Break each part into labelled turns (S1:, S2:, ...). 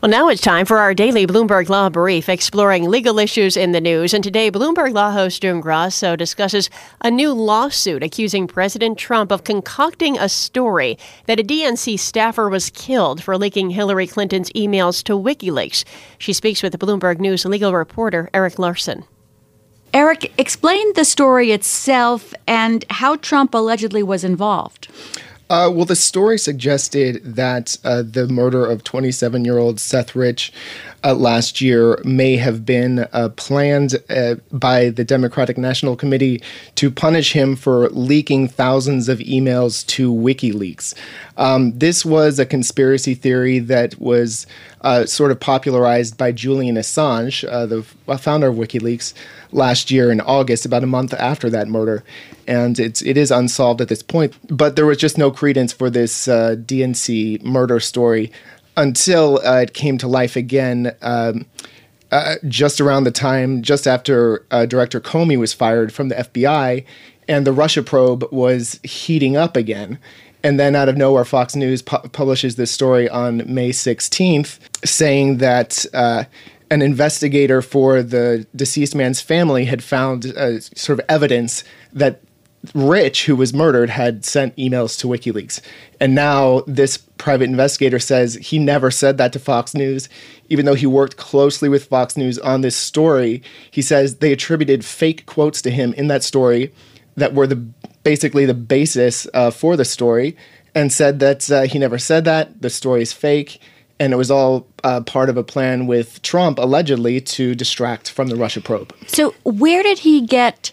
S1: Well, now it's time for our daily Bloomberg Law Brief, exploring legal issues in the news. And today, Bloomberg Law host June Grasso discusses a new lawsuit accusing President Trump of concocting a story that a DNC staffer was killed for leaking Hillary Clinton's emails to WikiLeaks. She speaks with the Bloomberg News legal reporter Eric Larson.
S2: Eric, explain the story itself and how Trump allegedly was involved.
S3: Uh, well, the story suggested that uh, the murder of 27 year old Seth Rich uh, last year may have been uh, planned uh, by the Democratic National Committee to punish him for leaking thousands of emails to WikiLeaks. Um, this was a conspiracy theory that was uh, sort of popularized by Julian Assange, the founder of WikiLeaks, last year in August, about a month after that murder. And it's it is unsolved at this point. But there was just no credence for this uh, DNC murder story until uh, it came to life again. Um, uh, just around the time, just after uh, Director Comey was fired from the FBI, and the Russia probe was heating up again. And then out of nowhere, Fox News pu- publishes this story on May 16th saying that uh, an investigator for the deceased man's family had found uh, sort of evidence that Rich, who was murdered, had sent emails to WikiLeaks. And now this private investigator says he never said that to Fox News, even though he worked closely with Fox News on this story. He says they attributed fake quotes to him in that story that were the basically the basis uh, for the story, and said that uh, he never said that. The story is fake. And it was all uh, part of a plan with Trump, allegedly, to distract from the Russia probe.
S2: So, where did he get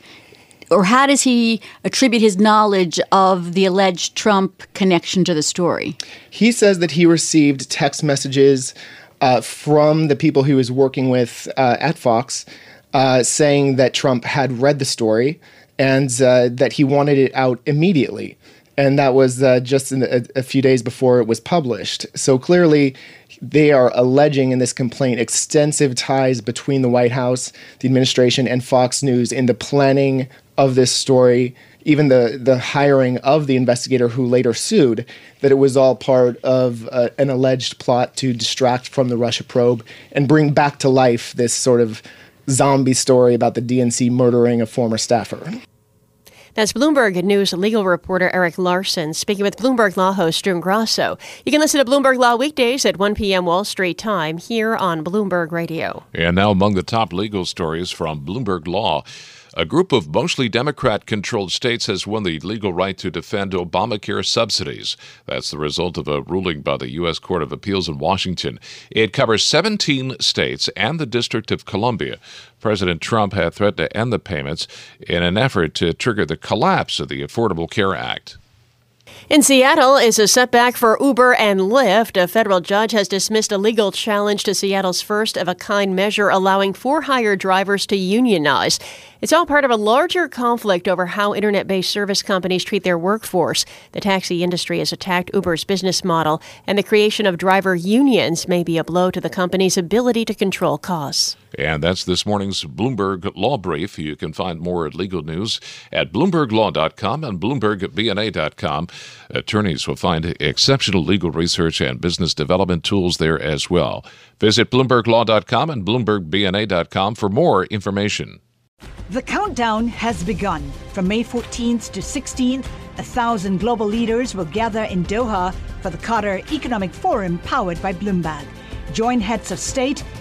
S2: or how does he attribute his knowledge of the alleged Trump connection to the story?
S3: He says that he received text messages uh, from the people he was working with uh, at Fox uh, saying that Trump had read the story and uh, that he wanted it out immediately. And that was uh, just a, a few days before it was published. So clearly, they are alleging in this complaint extensive ties between the White House, the administration, and Fox News in the planning of this story, even the the hiring of the investigator who later sued, that it was all part of uh, an alleged plot to distract from the Russia probe and bring back to life this sort of zombie story about the DNC murdering a former staffer.
S1: That's Bloomberg News legal reporter Eric Larson speaking with Bloomberg Law host June Grasso. You can listen to Bloomberg Law weekdays at 1 p.m. Wall Street time here on Bloomberg Radio.
S4: And now among the top legal stories from Bloomberg Law. A group of mostly Democrat controlled states has won the legal right to defend Obamacare subsidies. That's the result of a ruling by the U.S. Court of Appeals in Washington. It covers 17 states and the District of Columbia. President Trump had threatened to end the payments in an effort to trigger the collapse of the Affordable Care Act.
S1: In Seattle is a setback for Uber and Lyft. A federal judge has dismissed a legal challenge to Seattle's first of a kind measure allowing for hire drivers to unionize. It's all part of a larger conflict over how internet based service companies treat their workforce. The taxi industry has attacked Uber's business model, and the creation of driver unions may be a blow to the company's ability to control costs.
S4: And that's this morning's Bloomberg Law Brief. You can find more legal news at BloombergLaw.com and BloombergBNA.com. Attorneys will find exceptional legal research and business development tools there as well. Visit BloombergLaw.com and BloombergBNA.com for more information.
S5: The countdown has begun. From May 14th to 16th, a thousand global leaders will gather in Doha for the Qatar Economic Forum powered by Bloomberg. Join heads of state,